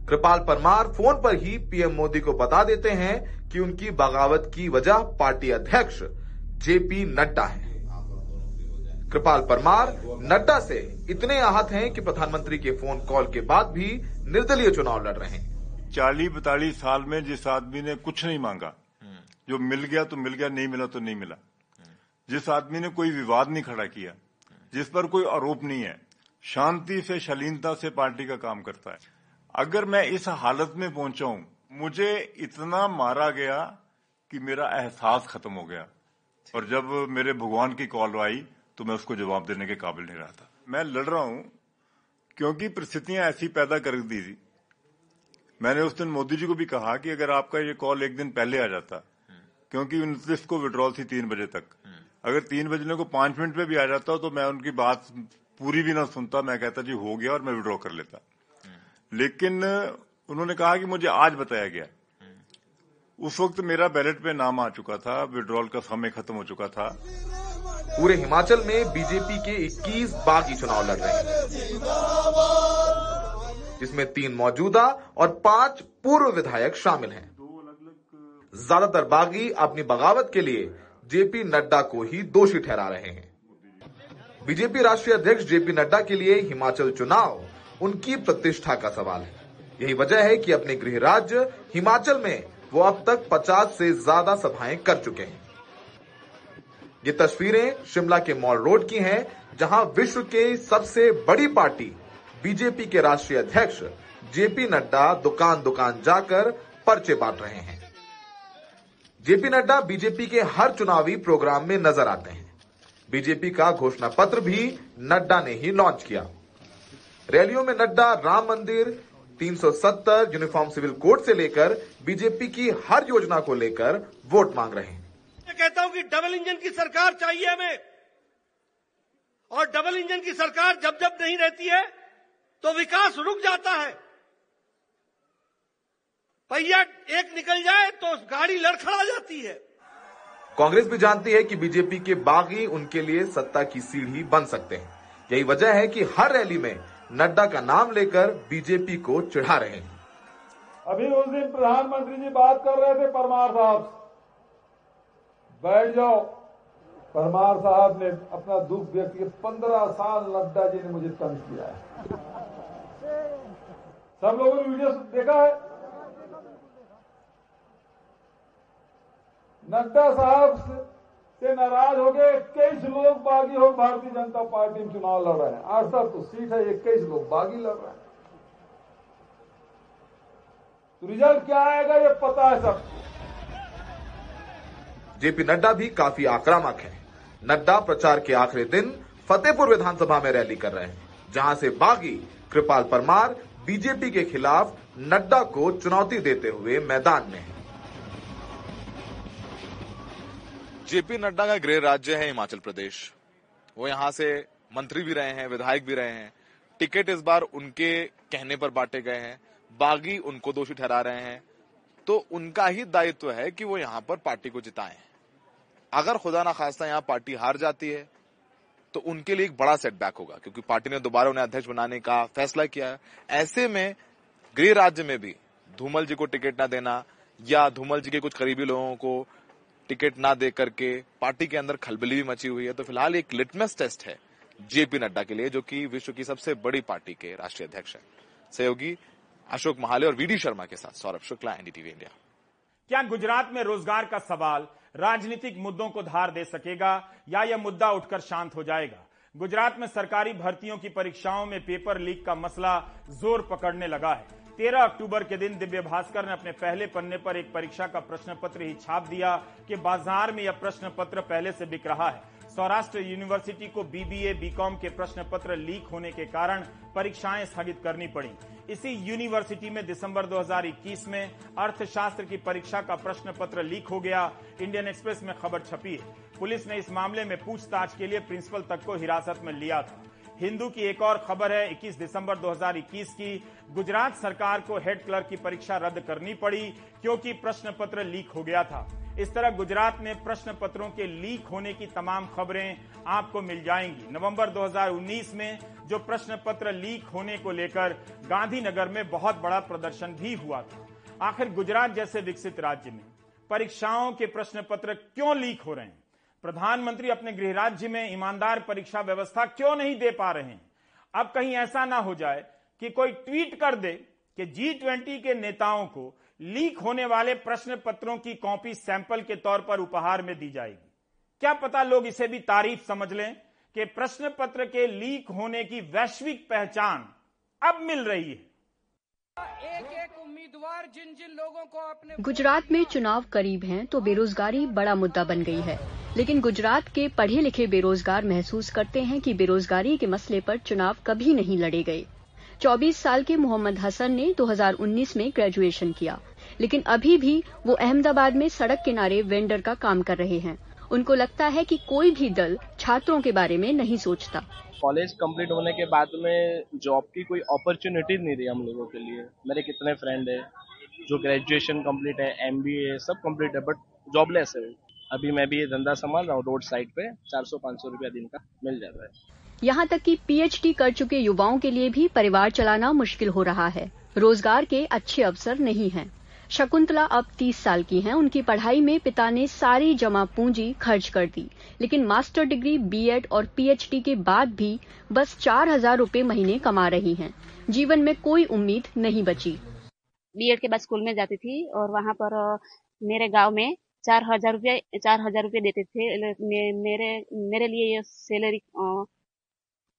कृपाल परमार फ़ोन पर ही पीएम मोदी को बता देते हैं कि उनकी बगावत की वजह पार्टी अध्यक्ष जेपी नड्डा है। कृपाल परमार नड्डा से इतने आहत हैं कि प्रधानमंत्री के फ़ोन कॉल के बाद भी निर्दलीय चुनाव लड़ रहे हैं। चालीस बतालीस साल में जिस आदमी ने कुछ नहीं मांगा जो मिल गया तो मिल गया, नहीं मिला तो नहीं मिला। जिस आदमी ने कोई विवाद नहीं खड़ा किया, जिस पर कोई आरोप नहीं है, शांति से, शालीनता से पार्टी का काम करता है। अगर मैं इस हालत में पहुँचा हूँ, मुझे इतना मारा गया कि मेरा एहसास खत्म हो गया। और जब मेरे भगवान की कॉल आई तो मैं उसको जवाब देने के काबिल नहीं रहा था। मैं लड़ रहा हूँ, क्योंकि परिस्थितियाँ ऐसी पैदा कर दी थी। मैंने उस दिन मोदी जी को भी कहा कि अगर आपका ये कॉल एक दिन पहले आ जाता क्योंकि को विड्रॉल थी तीन बजे तक। अगर तीन बजने को पाँच मिनट में भी आ जाता तो मैं उनकी बात पूरी भी ना सुनता मैं कहता जी हो गया और मैं विड्रॉ कर लेता। लेकिन उन्होंने कहा कि मुझे आज बताया गया। उस वक्त मेरा बैलेट पे नाम आ चुका था विड्रॉल का समय खत्म हो चुका था। पूरे हिमाचल में बीजेपी के 21 बागी चुनाव लड़ रहे हैं जिसमें तीन मौजूदा और पाँच पूर्व विधायक शामिल हैं। ज़्यादातर बागी अपनी बगावत के लिए जेपी नड्डा को ही दोषी ठहरा रहे हैं। बीजेपी राष्ट्रीय अध्यक्ष जेपी नड्डा के लिए हिमाचल चुनाव उनकी प्रतिष्ठा का सवाल है। यही वजह है कि अपने गृह राज्य हिमाचल में वो अब तक 50 से ज़्यादा सभाएँ कर चुके हैं। ये तस्वीरें शिमला के मॉल रोड की हैं, जहाँ विश्व के सबसे बड़ी पार्टी बीजेपी के राष्ट्रीय अध्यक्ष जेपी नड्डा दुकान दुकान जाकर पर्चे बांट रहे हैं। जेपी नड्डा बीजेपी के हर चुनावी प्रोग्राम में नज़र आते हैं। बीजेपी का घोषणा पत्र भी नड्डा ने ही लॉन्च किया। रैलियों में नड्डा, राम मंदिर 370 यूनिफॉर्म सिविल कोड से लेकर बीजेपी की हर योजना को लेकर वोट मांग रहे हैं। मैं कहता हूँ कि डबल इंजन की सरकार चाहिए हमें। और डबल इंजन की सरकार जब जब नहीं रहती है तो विकास रुक जाता है। पहिया एक निकल जाए तो गाड़ी लड़खड़ा जाती है। कांग्रेस भी जानती है कि बीजेपी के बागी उनके लिए सत्ता की सीढ़ी बन सकते हैं। यही वजह है कि हर रैली में नड्डा का नाम लेकर बीजेपी को चिढ़ा रहे हैं। अभी उस दिन प्रधानमंत्री जी बात कर रहे थे परमार साहब बैठ जाओ। परमार साहब ने अपना दुख व्यक्त किया। पंद्रह साल नड्डा जी ने मुझे तंग किया है। सब लोगों ने वीडियो देखा है? नड्डा साहब से नाराज़ हो गए इक्कीस लोग बागी हो, भारतीय जनता पार्टी में चुनाव लड़ रहे हैं। तक तो सीट है, इक्कीस लोग बागी लड़ रहे हैं। तो रिज़ल्ट क्या आएगा, ये पता है सब। जेपी नड्डा भी काफ़ी आक्रामक है। नड्डा प्रचार के आखिरी दिन फतेहपुर विधानसभा में रैली कर रहे हैं, जहाँ से बागी, कृपाल परमार, बीजेपी के खिलाफ नड्डा को चुनौती देते हुए मैदान में है। जेपी नड्डा का गृह राज्य है हिमाचल प्रदेश। वो यहाँ से मंत्री भी रहे हैं, विधायक भी रहे हैं। टिकट इस बार उनके कहने पर बांटे गए हैं। बागी उनको दोषी ठहरा रहे हैं। तो उनका ही दायित्व है कि वो यहाँ पर पार्टी को जिताएँ। अगर खुदा ना खास्ता यहाँ पार्टी हार जाती है तो उनके लिए एक बड़ा सेटबैक होगा, क्योंकि पार्टी ने दोबारा उन्हें अध्यक्ष बनाने का फैसला किया है। ऐसे में गृह राज्य में भी धूमल जी को टिकट ना देना या धूमल जी के कुछ करीबी लोगों को टिकट ना दे करके पार्टी के अंदर खलबली भी मची हुई है। तो फ़िलहाल एक लिटमस टेस्ट है जेपी नड्डा के लिए, जो कि विश्व की सबसे बड़ी पार्टी के राष्ट्रीय अध्यक्ष है। सहयोगी अशोक महाले और वीडी शर्मा के साथ सौरभ शुक्ला, एनडीटीवी इंडिया। क्या गुजरात में रोज़गार का सवाल राजनीतिक मुद्दों को धार दे सकेगा या यह मुद्दा उठकर शांत हो जाएगा? गुजरात में सरकारी भर्तियों की परीक्षाओं में पेपर लीक का मसला ज़ोर पकड़ने लगा है। 13 अक्टूबर के दिन दिव्य भास्कर ने अपने पहले पन्ने पर एक परीक्षा का प्रश्न पत्र ही छाप दिया कि बाज़ार में यह प्रश्न पत्र पहले से बिक रहा है। सौराष्ट्र यूनिवर्सिटी को बीबीए बीकॉम के प्रश्न पत्र लीक होने के कारण परीक्षाएँ स्थगित करनी पड़ी। इसी यूनिवर्सिटी में दिसंबर 2021 में अर्थशास्त्र की परीक्षा का प्रश्न पत्र लीक हो गया। इंडियन एक्सप्रेस में खबर छपी है। पुलिस ने इस मामले में पूछताछ के लिए प्रिंसिपल तक को हिरासत में लिया था। हिंदू की एक और खबर है 21 दिसंबर 2021 की, गुजरात सरकार को हेड क्लर्क की परीक्षा रद्द करनी पड़ी, क्योंकि प्रश्न पत्र लीक हो गया था। इस तरह गुजरात में प्रश्न पत्रों के लीक होने की तमाम खबरें आपको मिल जाएँगी। नवंबर 2019 में जो प्रश्न पत्र लीक होने को लेकर गांधीनगर में बहुत बड़ा प्रदर्शन भी हुआ था। आखिर गुजरात जैसे विकसित राज्य में परीक्षाओं के प्रश्न पत्र क्यों लीक हो रहे हैं? प्रधानमंत्री अपने गृह राज्य में ईमानदार परीक्षा व्यवस्था क्यों नहीं दे पा रहे हैं? अब कहीं ऐसा ना हो जाए कि कोई ट्वीट कर दे कि जी ट्वेंटी के नेताओं को लीक होने वाले प्रश्न पत्रों की कॉपी सैंपल के तौर पर उपहार में दी जाएगी। क्या पता लोग इसे भी तारीफ़ समझ लें कि प्रश्न पत्र के लीक होने की वैश्विक पहचान अब मिल रही है। एक एक उम्मीदवार जिन जिन लोगों को अपने गुजरात में चुनाव करीब हैं तो बेरोजगारी बड़ा मुद्दा बन गई है। लेकिन गुजरात के पढ़े लिखे बेरोजगार महसूस करते हैं कि बेरोजगारी के मसले पर चुनाव कभी नहीं लड़े गए। 24 साल के मोहम्मद हसन ने 2019 में ग्रेजुएशन किया, लेकिन अभी भी वो अहमदाबाद में सड़क किनारे वेंडर का काम कर रहे हैं। उनको लगता है कि कोई भी दल छात्रों के बारे में नहीं सोचता। कॉलेज कंप्लीट होने के बाद में जॉब की कोई अपॉर्चुनिटी नहीं रही हम लोगों के लिए। मेरे कितने फ्रेंड है जो ग्रेजुएशन कंप्लीट है एमबीए सब कंप्लीट है बट जॉबलेस है। अभी मैं भी ये धंधा संभाल रहा हूँ रोड साइड पे 400-500 रुपया दिन का मिल जाता है। यहाँ तक कि पीएचडी कर चुके युवाओं के लिए भी परिवार चलाना मुश्किल हो रहा है। रोज़गार के अच्छे अवसर नहीं हैं। शकुंतला अब 30 साल की हैं। उनकी पढ़ाई में पिता ने सारी जमा पूंजी खर्च कर दी। लेकिन मास्टर डिग्री बीएड और पीएचडी के बाद भी बस चार हज़ार रूपए महीने कमा रही हैं। जीवन में कोई उम्मीद नहीं बची। बीएड के बाद स्कूल में जाती थी और वहाँ पर मेरे गाँव में चार हज़ार रुपये चार हज़ार रुपये देते थे। मे, मेरे मेरे लिए ये सैलरी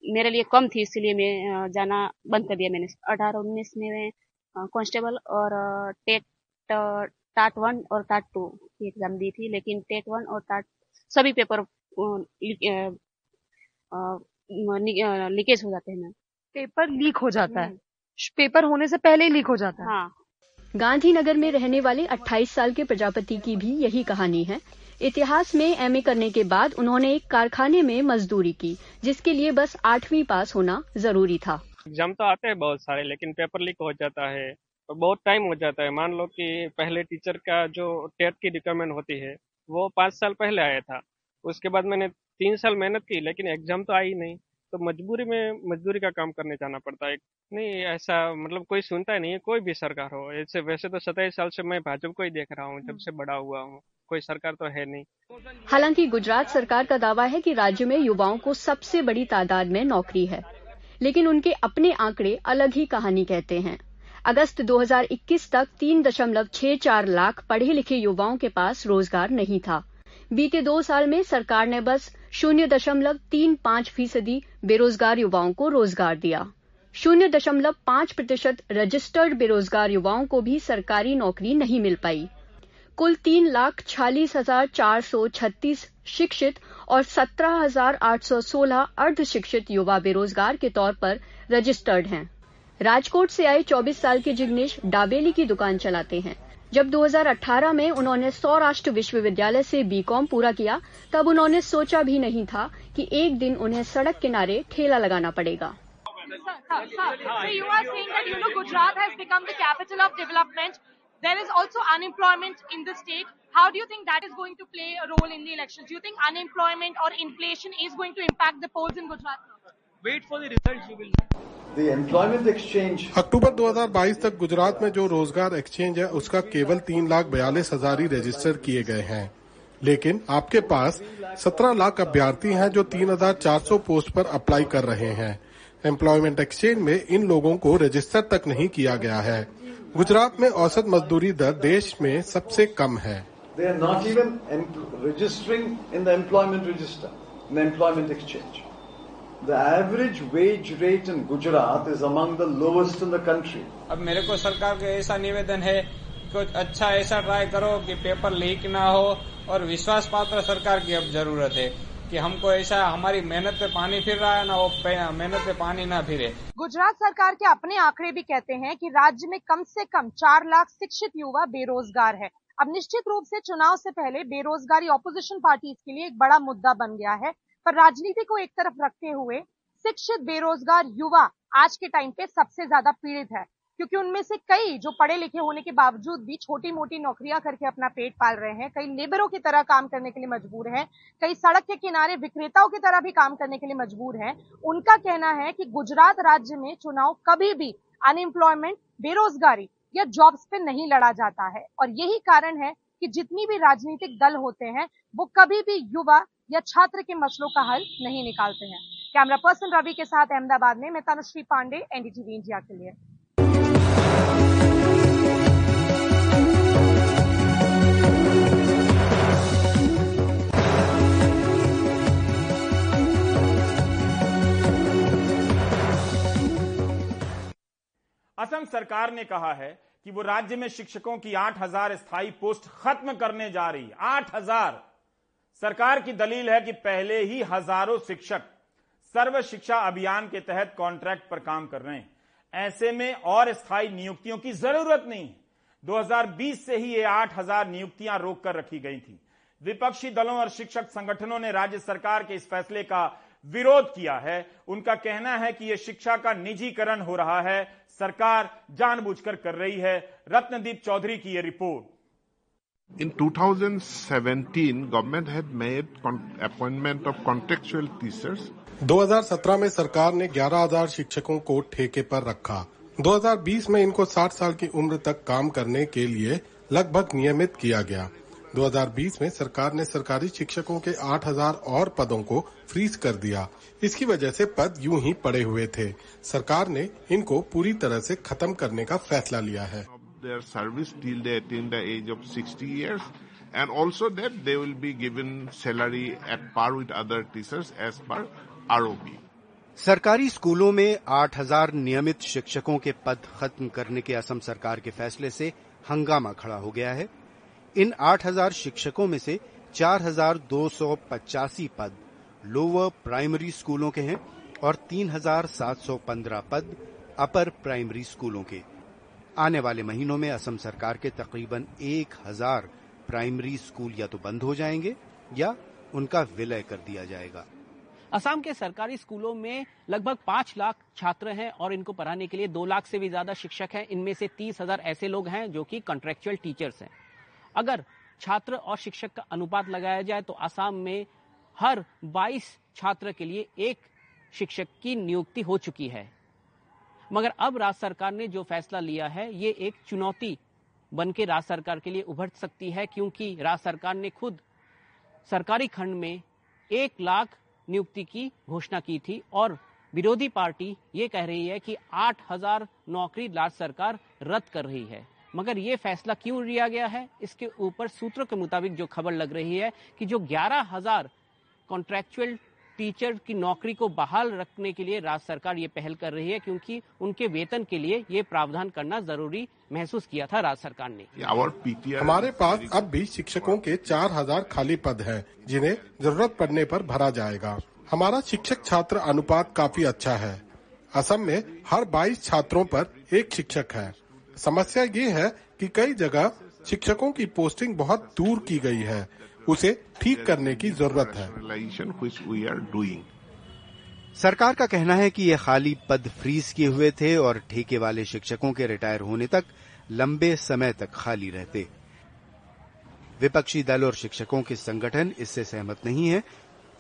मेरे लिए कम थी इसलिए मैं जाना बंद कर दिया मैंने। अठारह उन्नीस में कांस्टेबल और टेट टाट वन और टाट टू की एग्ज़ाम दी थी लेकिन टेट वन और टाट सभी पेपर लीकेज हो जाते हैं। पेपर लीक हो जाता है। पेपर होने से पहले ही लीक हो जाता है। हाँ। गांधीनगर में रहने वाले 28 साल के प्रजापति की भी यही कहानी है। इतिहास में एमए करने के बाद उन्होंने एक कारखाने में मजदूरी की, जिसके लिए बस आठवीं पास होना ज़रूरी था। एग्ज़ाम तो आते हैं बहुत सारे, लेकिन पेपर लीक हो जाता है, और बहुत टाइम हो जाता है। मान लो कि पहले टीचर का जो टेट की रिक्वायरमेंट होती है, वो पाँच साल पहले आया था। उसके बाद मैंने तीन साल मेहनत की, लेकिन एग्ज़ाम तो आई नहीं। तो मजबूरी में मजदूरी का काम करने जाना पड़ता है। नहीं ऐसा मतलब कोई सुनता ही नहीं है कोई भी सरकार हो। ऐसे वैसे तो सताईस साल से मैं भाजपा को ही देख रहा हूँ जब से बड़ा हुआ हूँ। कोई सरकार तो है नहीं। हालाँकि गुजरात सरकार का दावा है कि राज्य में युवाओं को सबसे बड़ी तादाद में नौकरी है। लेकिन उनके अपने आंकड़े अलग ही कहानी कहते हैं। अगस्त 2021 तक तीन दशमलव छह चार लाख पढ़े लिखे युवाओं के पास रोज़गार नहीं था। बीते दो साल में सरकार ने बस शून्य दशमलव तीन पाँच फ़ीसदी बेरोजगार युवाओं को रोज़गार दिया। शून्य दशमलव पाँच प्रतिशत रजिस्टर्ड बेरोजगार युवाओं को भी सरकारी नौकरी नहीं मिल पाई। कुल तीन लाख छियालीस हज़ार चार सौ छत्तीस शिक्षित और सत्रह हज़ार आठ सौ सोलह अर्ध शिक्षित युवा बेरोजगार के तौर पर रजिस्टर्ड हैं। राजकोट से आए 24 साल के जिग्नेश डाबेली की दुकान चलाते हैं। जब 2018 में उन्होंने सौराष्ट्र विश्वविद्यालय से बीकॉम पूरा किया तब उन्होंने सोचा भी नहीं था कि एक दिन उन्हें सड़क किनारे ठेला लगाना पड़ेगा There is also unemployment in the state. How do you think that is going to play a role in the elections? Do you think unemployment or inflation is going to impact the polls in Gujarat? Wait for the results, you will. अक्टूबर 2022 तक गुजरात में जो रोज़गार exchange है उसका केवल तीन लाख बयालीस हज़ार ही रजिस्टर किए गए हैं लेकिन आपके पास 17 लाख अभ्यर्थी हैं जो 3,400 पोस्ट पर अप्लाई कर रहे हैं एम्प्लॉयमेंट एक्सचेंज में इन लोगों को रजिस्टर तक नहीं किया गया है गुजरात में औसत मजदूरी दर देश में सबसे कम है They are not even registering in the employment register, in the employment exchange. The average wage rate in Gujarat is among the lowest in the country. अब मेरे को सरकार का ऐसा निवेदन है कुछ अच्छा ऐसा ट्राई करो कि पेपर लीक ना हो और विश्वास पात्र सरकार की अब ज़रूरत है कि हमको ऐसा हमारी मेहनत पे पानी फिर रहा है ना वो मेहनत पे पानी ना फिरे। गुजरात सरकार के अपने आंकड़े भी कहते हैं कि राज्य में कम से कम चार लाख शिक्षित युवा बेरोजगार है। अब निश्चित रूप से चुनाव से पहले बेरोजगारी ऑपोजिशन पार्टी के लिए एक बड़ा मुद्दा बन गया है। पर राजनीति को एक तरफ़ रखते हुए शिक्षित, बेरोजगार युवा आज के टाइम पे सबसे ज़्यादा पीड़ित है, क्योंकि उनमें से कई जो पढ़े लिखे होने के बावजूद भी छोटी मोटी नौकरियाँ करके अपना पेट पाल रहे हैं, कई लेबरों की तरह काम करने के लिए मजबूर हैं, कई सड़क के किनारे विक्रेताओं की तरह भी काम करने के लिए मजबूर हैं। उनका कहना है कि गुजरात राज्य में चुनाव कभी भी अनएम्प्लॉयमेंट बेरोजगारी या जॉब्स पे नहीं लड़ा जाता है। और यही कारण है कि जितनी भी राजनीतिक दल होते हैं, वो कभी भी युवा या छात्र के मसलों का हल नहीं निकालते हैं। कैमरा पर्सन रवि के साथ अहमदाबाद में मैं तनुश्री पांडे, एनडीटीवी इंडिया के लिए। असम सरकार ने कहा है कि वो राज्य में शिक्षकों की 8000 स्थायी पोस्ट खत्म करने जा रही है। 8000 सरकार की दलील है कि पहले ही हज़ारों शिक्षक सर्व शिक्षा अभियान के तहत कॉन्ट्रैक्ट पर काम कर रहे हैं। ऐसे में और स्थायी नियुक्तियों की ज़रूरत नहीं 2020 से ही ये 8000 नियुक्तियाँ रोक कर रखी गई थी। विपक्षी दलों और शिक्षक संगठनों ने राज्य सरकार के इस फैसले का विरोध किया है। उनका कहना है कि यह शिक्षा का निजीकरण हो रहा है। सरकार जानबूझकर कर रही है। रत्नदीप चौधरी की यह report. In 2017, government had made appointment of contractual teachers. 2017 में सरकार ने 11,000 शिक्षकों को ठेके पर रखा। 2020 में इनको 60 साल की उम्र तक काम करने के लिए लगभग नियमित किया गया। 2020 में सरकार ने सरकारी शिक्षकों के 8000 और पदों को फ्रीज कर दिया। इसकी वजह से पद यूँ ही पड़े हुए थे। सरकार ने इनको पूरी तरह से खत्म करने का फैसला लिया है। Their service till they attain the age of 60 years and also that they will be given salary at par with other teachers as per ROP. सरकारी स्कूलों में 8000 नियमित शिक्षकों के पद खत्म करने के असम सरकार के फैसले से हंगामा खड़ा हो गया है इन 8000 शिक्षकों में से 4285 पद लोअर प्राइमरी स्कूलों के हैं और 3715 पद अपर प्राइमरी स्कूलों के आने वाले महीनों में असम सरकार के तकरीबन 1000 प्राइमरी स्कूल या तो बंद हो जाएँगे या उनका विलय कर दिया जाएगा। असम के सरकारी स्कूलों में लगभग पाँच लाख छात्र हैं और इनको पढ़ाने के लिए दो लाख से भी ज़्यादा शिक्षक हैं। इनमें से तीस हज़ार ऐसे लोग हैं जो कि कॉन्ट्रेक्चुअल टीचर्स हैं। अगर छात्र और शिक्षक का अनुपात लगाया जाए तो असम में हर 22 छात्र के लिए एक शिक्षक की नियुक्ति हो चुकी है। मगर अब राज्य सरकार ने जो फैसला लिया है, ये एक चुनौती बन के राज्य सरकार के लिए उभर सकती है, क्योंकि राज्य सरकार ने खुद सरकारी खंड में एक लाख नियुक्ति की घोषणा की थी और विरोधी पार्टी ये कह रही है कि 8000 नौकरी राज्य सरकार रद्द कर रही है। मगर ये फैसला क्यों लिया गया है? इसके ऊपर सूत्रों के मुताबिक जो खबर लग रही है कि जो ग्यारह हज़ार कॉन्ट्रेक्चुअल टीचर की नौकरी को बहाल रखने के लिए राज्य सरकार ये पहल कर रही है क्योंकि उनके वेतन के लिए ये प्रावधान करना ज़रूरी महसूस किया था राज्य सरकार ने। हमारे पास अब भी शिक्षकों के 4000 खाली पद हैं, जिन्हें ज़रूरत पड़ने पर भरा जाएगा। हमारा शिक्षक छात्र अनुपात काफ़ी अच्छा है। असम में हर 22 छात्रों पर एक शिक्षक है। समस्या ये है कि कई जगह शिक्षकों की पोस्टिंग बहुत दूर की गई है। उसे ठीक करने की ज़रूरत है। सरकार का कहना है कि ये खाली पद फ्रीज किए हुए थे और ठेके वाले शिक्षकों के रिटायर होने तक लंबे समय तक खाली रहते। विपक्षी दल और शिक्षकों के संगठन इससे सहमत नहीं है।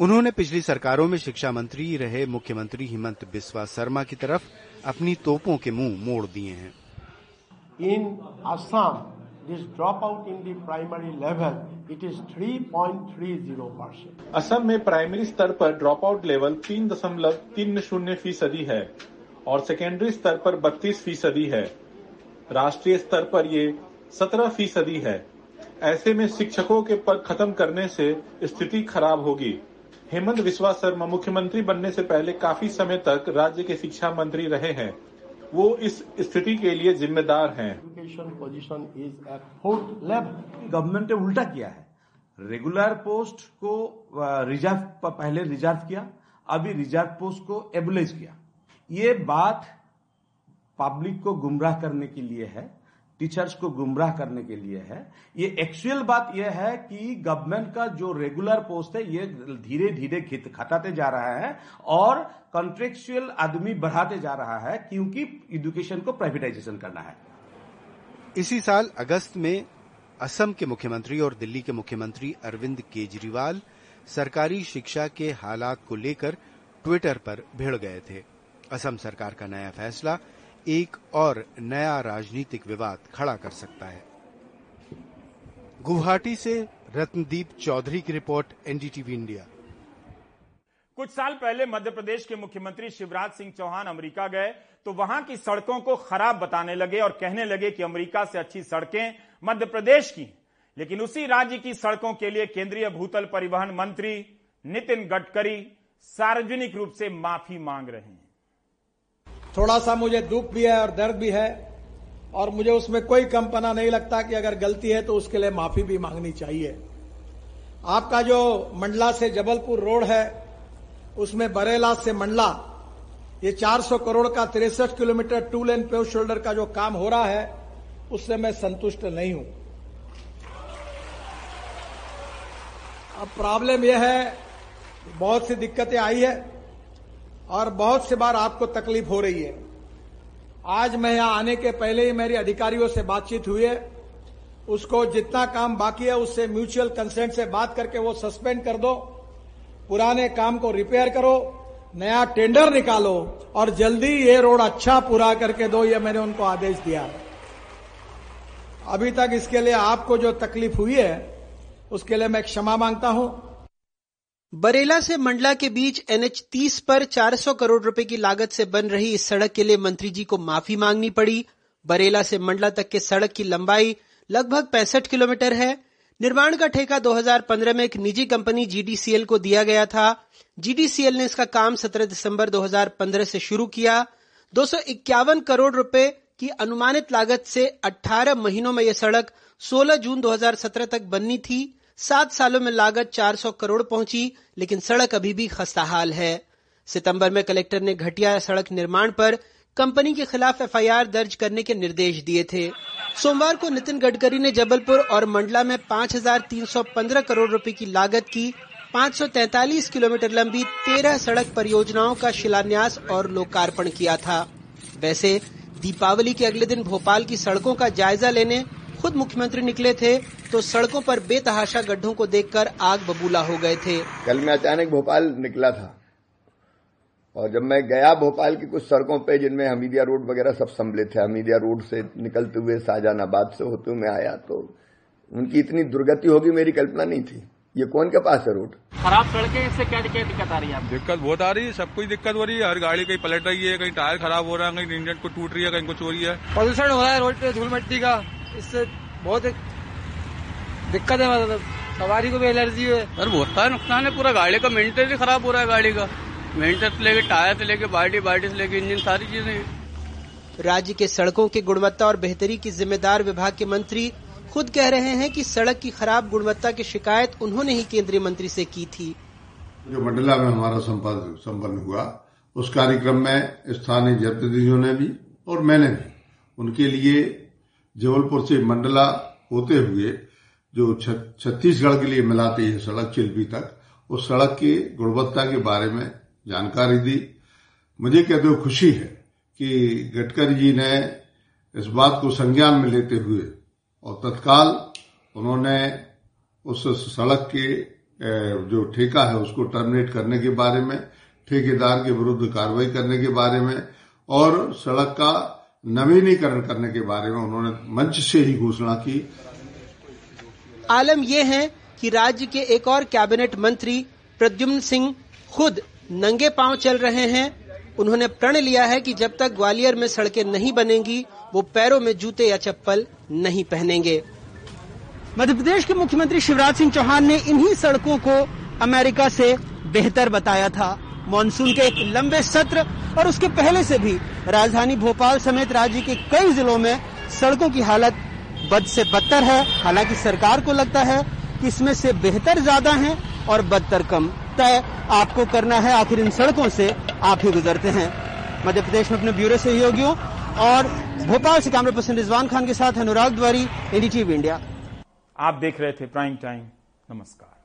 उन्होंने पिछली सरकारों में शिक्षा मंत्री रहे मुख्यमंत्री हिमंत बिस्वा शर्मा की तरफ़ अपनी तोपों के मुँह मोड़ दिए हैं। In Assam this dropout in the primary level, it is 3.30 percent Assam में प्राइमरी स्तर पर ड्रॉप आउट लेवल तीन दशमलव तीन शून्य फ़ीसदी है और सेकेंडरी स्तर पर बत्तीस फ़ीसदी है। राष्ट्रीय स्तर पर ये सत्रह फ़ीसदी है। ऐसे में शिक्षकों के पद खत्म करने से स्थिति खराब होगी। हेमंत विश्वा शर्मा मुख्यमंत्री बनने से पहले काफ़ी समय तक राज्य के शिक्षा मंत्री रहे हैं। वो इस स्थिति के लिए जिम्मेदार हैं। Education position is at level government ने उल्टा किया है। रेगुलर पोस्ट को रिज़र्व पहले रिज़र्व किया, अभी रिज़र्व पोस्ट को एबुलेज किया। ये बात पब्लिक को गुमराह करने के लिए है। टीचर्स को गुमराह करने के लिए है। ये एक्चुअल बात यह है कि गवर्नमेंट का जो रेगुलर पोस्ट है, ये धीरे धीरे घटाते जा रहा है और कॉन्ट्रेक्चुअल आदमी बढ़ाते जा रहा है क्योंकि एजुकेशन को प्राइवेटाइजेशन करना है। इसी साल अगस्त में असम के मुख्यमंत्री और दिल्ली के मुख्यमंत्री अरविंद केजरीवाल सरकारी शिक्षा के हालात को लेकर ट्विटर पर भिड़ गए थे। असम सरकार का नया फैसला एक और नया राजनीतिक विवाद खड़ा कर सकता है। गुवाहाटी से रत्नदीप चौधरी की रिपोर्ट, एनडीटीवी इंडिया। कुछ साल पहले मध्य प्रदेश के मुख्यमंत्री शिवराज सिंह चौहान अमेरिका गए तो वहाँ की सड़कों को खराब बताने लगे और कहने लगे कि अमेरिका से अच्छी सड़कें मध्य प्रदेश की। लेकिन उसी राज्य की सड़कों के लिए केंद्रीय भूतल परिवहन मंत्री नितिन गडकरी सार्वजनिक रूप से माफ़ी मांग रहे हैं। थोड़ा सा मुझे दुख भी है और दर्द भी है और मुझे उसमें कोई कंपना नहीं लगता कि अगर गलती है तो उसके लिए माफ़ी भी मांगनी चाहिए। आपका जो मंडला से जबलपुर रोड है, उसमें बरेला से मंडला, ये 400 करोड़ का तिरसठ kilometre two lane pave shoulder का जो काम हो रहा है, उससे मैं संतुष्ट नहीं हूँ। अब प्रॉब्लम यह है, बहुत सी दिक्कतें आई है और बहुत सी बार आपको तकलीफ़ हो रही है। आज मैं यहाँ आने के पहले ही मेरी अधिकारियों से बातचीत हुई है। उसको जितना काम बाकी है, उससे म्यूचुअल कंसेंट से बात करके वो सस्पेंड कर दो। पुराने काम को रिपेयर करो, नया टेंडर निकालो और जल्दी ये रोड अच्छा पूरा करके दो, ये मैंने उनको आदेश दिया। अभी तक इसके लिए आपको जो तकलीफ़ हुई है, उसके लिए मैं क्षमा माँगता हूँ। बरेला से मंडला के बीच एनएच 30 पर 400 करोड़ रुपए की लागत से बन रही इस सड़क के लिए मंत्री जी को माफ़ी मांगनी पड़ी। बरेला से मंडला तक के सड़क की लंबाई लगभग पैंसठ किलोमीटर है। निर्माण का ठेका 2015 में एक निजी कंपनी जीडीसीएल को दिया गया था। जीडीसीएल ने इसका काम 17 दिसंबर 2015 से शुरू किया। दो सौ इक्यावन करोड़ रुपए की अनुमानित लागत से 18 महीनों में यह सड़क 16 जून 2017 तक बननी थी। सात सालों में लागत 400 करोड़ पहुँची लेकिन सड़क अभी भी खस्ताहाल है। सितंबर में कलेक्टर ने घटिया सड़क निर्माण पर कंपनी के खिलाफ एफआईआर दर्ज करने के निर्देश दिए थे। सोमवार को नितिन गडकरी ने जबलपुर और मंडला में 5,315 करोड़ रुपए की लागत की 543 किलोमीटर लंबी 13 सड़क परियोजनाओं का शिलान्यास और लोकार्पण किया था। वैसे दीपावली के अगले दिन भोपाल की सड़कों का जायजा लेने खुद मुख्यमंत्री निकले थे तो सड़कों पर बेतहाशा गड्ढों को देखकर आग बबूला हो गए थे। कल मैं अचानक भोपाल निकला था। और जब मैं गया भोपाल की कुछ सड़कों पे जिनमें हमीदिया रोड वगैरह सब सम्मिलित है हमीदिया रोड से निकलते हुए शाहजहानाबाद से होते हुए मैं आया तो उनकी इतनी दुर्गति होगी मेरी कल्पना नहीं थी। ये कौन के पास है रोड? खराब सड़कें इससे क्या क्या दिक्कत आ रही है दिक्कत बहुत आ रही है सब कुछ दिक्कत हो रही है हर गाड़ी कहीं पलट रही है कहीं टायर खराब हो रहा है कहीं इंजन को टूट रही है कहीं कुछ हो रही है। प्रदूषण हो रहा है रोड पे धूल मिट्टी का। इससे बहुत एक दिक्कत है मतलब सवारी को भी एलर्जी है। सर बहुत सारा नुकसान है पूरा गाड़ी का मेंटेनेंस ही खराब हो रहा है गाड़ी का। मेंटेनेंस से लेके टायर से लेके बाल्टी बाल्टी से लेके इंजन सारी चीज़ें। राज्य के सड़कों की गुणवत्ता और बेहतरी की जिम्मेदार विभाग के मंत्री खुद कह रहे हैं कि सड़क की खराब गुणवत्ता की शिकायत उन्होंने ही केंद्रीय मंत्री से की थी। जो मंडला में हमारा संपन्न हुआ उस कार्यक्रम में स्थानीय जनप्रतिनिधियों ने भी और मैंने भी उनके लिए जबलपुर से मंडला होते हुए जो छत्तीसगढ़ के लिए मिलाती है सड़क चिल्पी तक, उस सड़क की गुणवत्ता के बारे में जानकारी दी। मुझे कहते हुए खुशी है कि गडकरी जी ने इस बात को संज्ञान में लेते हुए और तत्काल उन्होंने उस सड़क के जो ठेका है उसको टर्मिनेट करने के बारे में, ठेकेदार के विरुद्ध कार्रवाई करने के बारे में और सड़क का नवीनीकरण करने के बारे में उन्होंने मंच से ही घोषणा की। आलम यह है कि राज्य के एक और कैबिनेट मंत्री प्रद्युम्न सिंह खुद नंगे पाँव चल रहे हैं। उन्होंने प्रण लिया है कि जब तक ग्वालियर में सड़कें नहीं बनेंगी वो पैरों में जूते या चप्पल नहीं पहनेंगे। मध्य प्रदेश के मुख्यमंत्री शिवराज सिंह चौहान ने इन्हीं सड़कों को अमेरिका से बेहतर बताया था। मानसून के एक लंबे सत्र और उसके पहले से भी राजधानी भोपाल समेत राज्य के कई जिलों में सड़कों की हालत बद से बदतर है। हालाँकि सरकार को लगता है कि इसमें से बेहतर ज़्यादा है और बदतर कम। तय आपको करना है, आखिर इन सड़कों से आप ही गुजरते हैं। मध्य प्रदेश में अपने ब्यूरो सहयोगियों और भोपाल से कैमरा पर्सन रिजवान खान के साथ अनुराग द्वारी, एनडीटीवी इंडिया। आप देख रहे थे प्राइम टाइम। नमस्कार।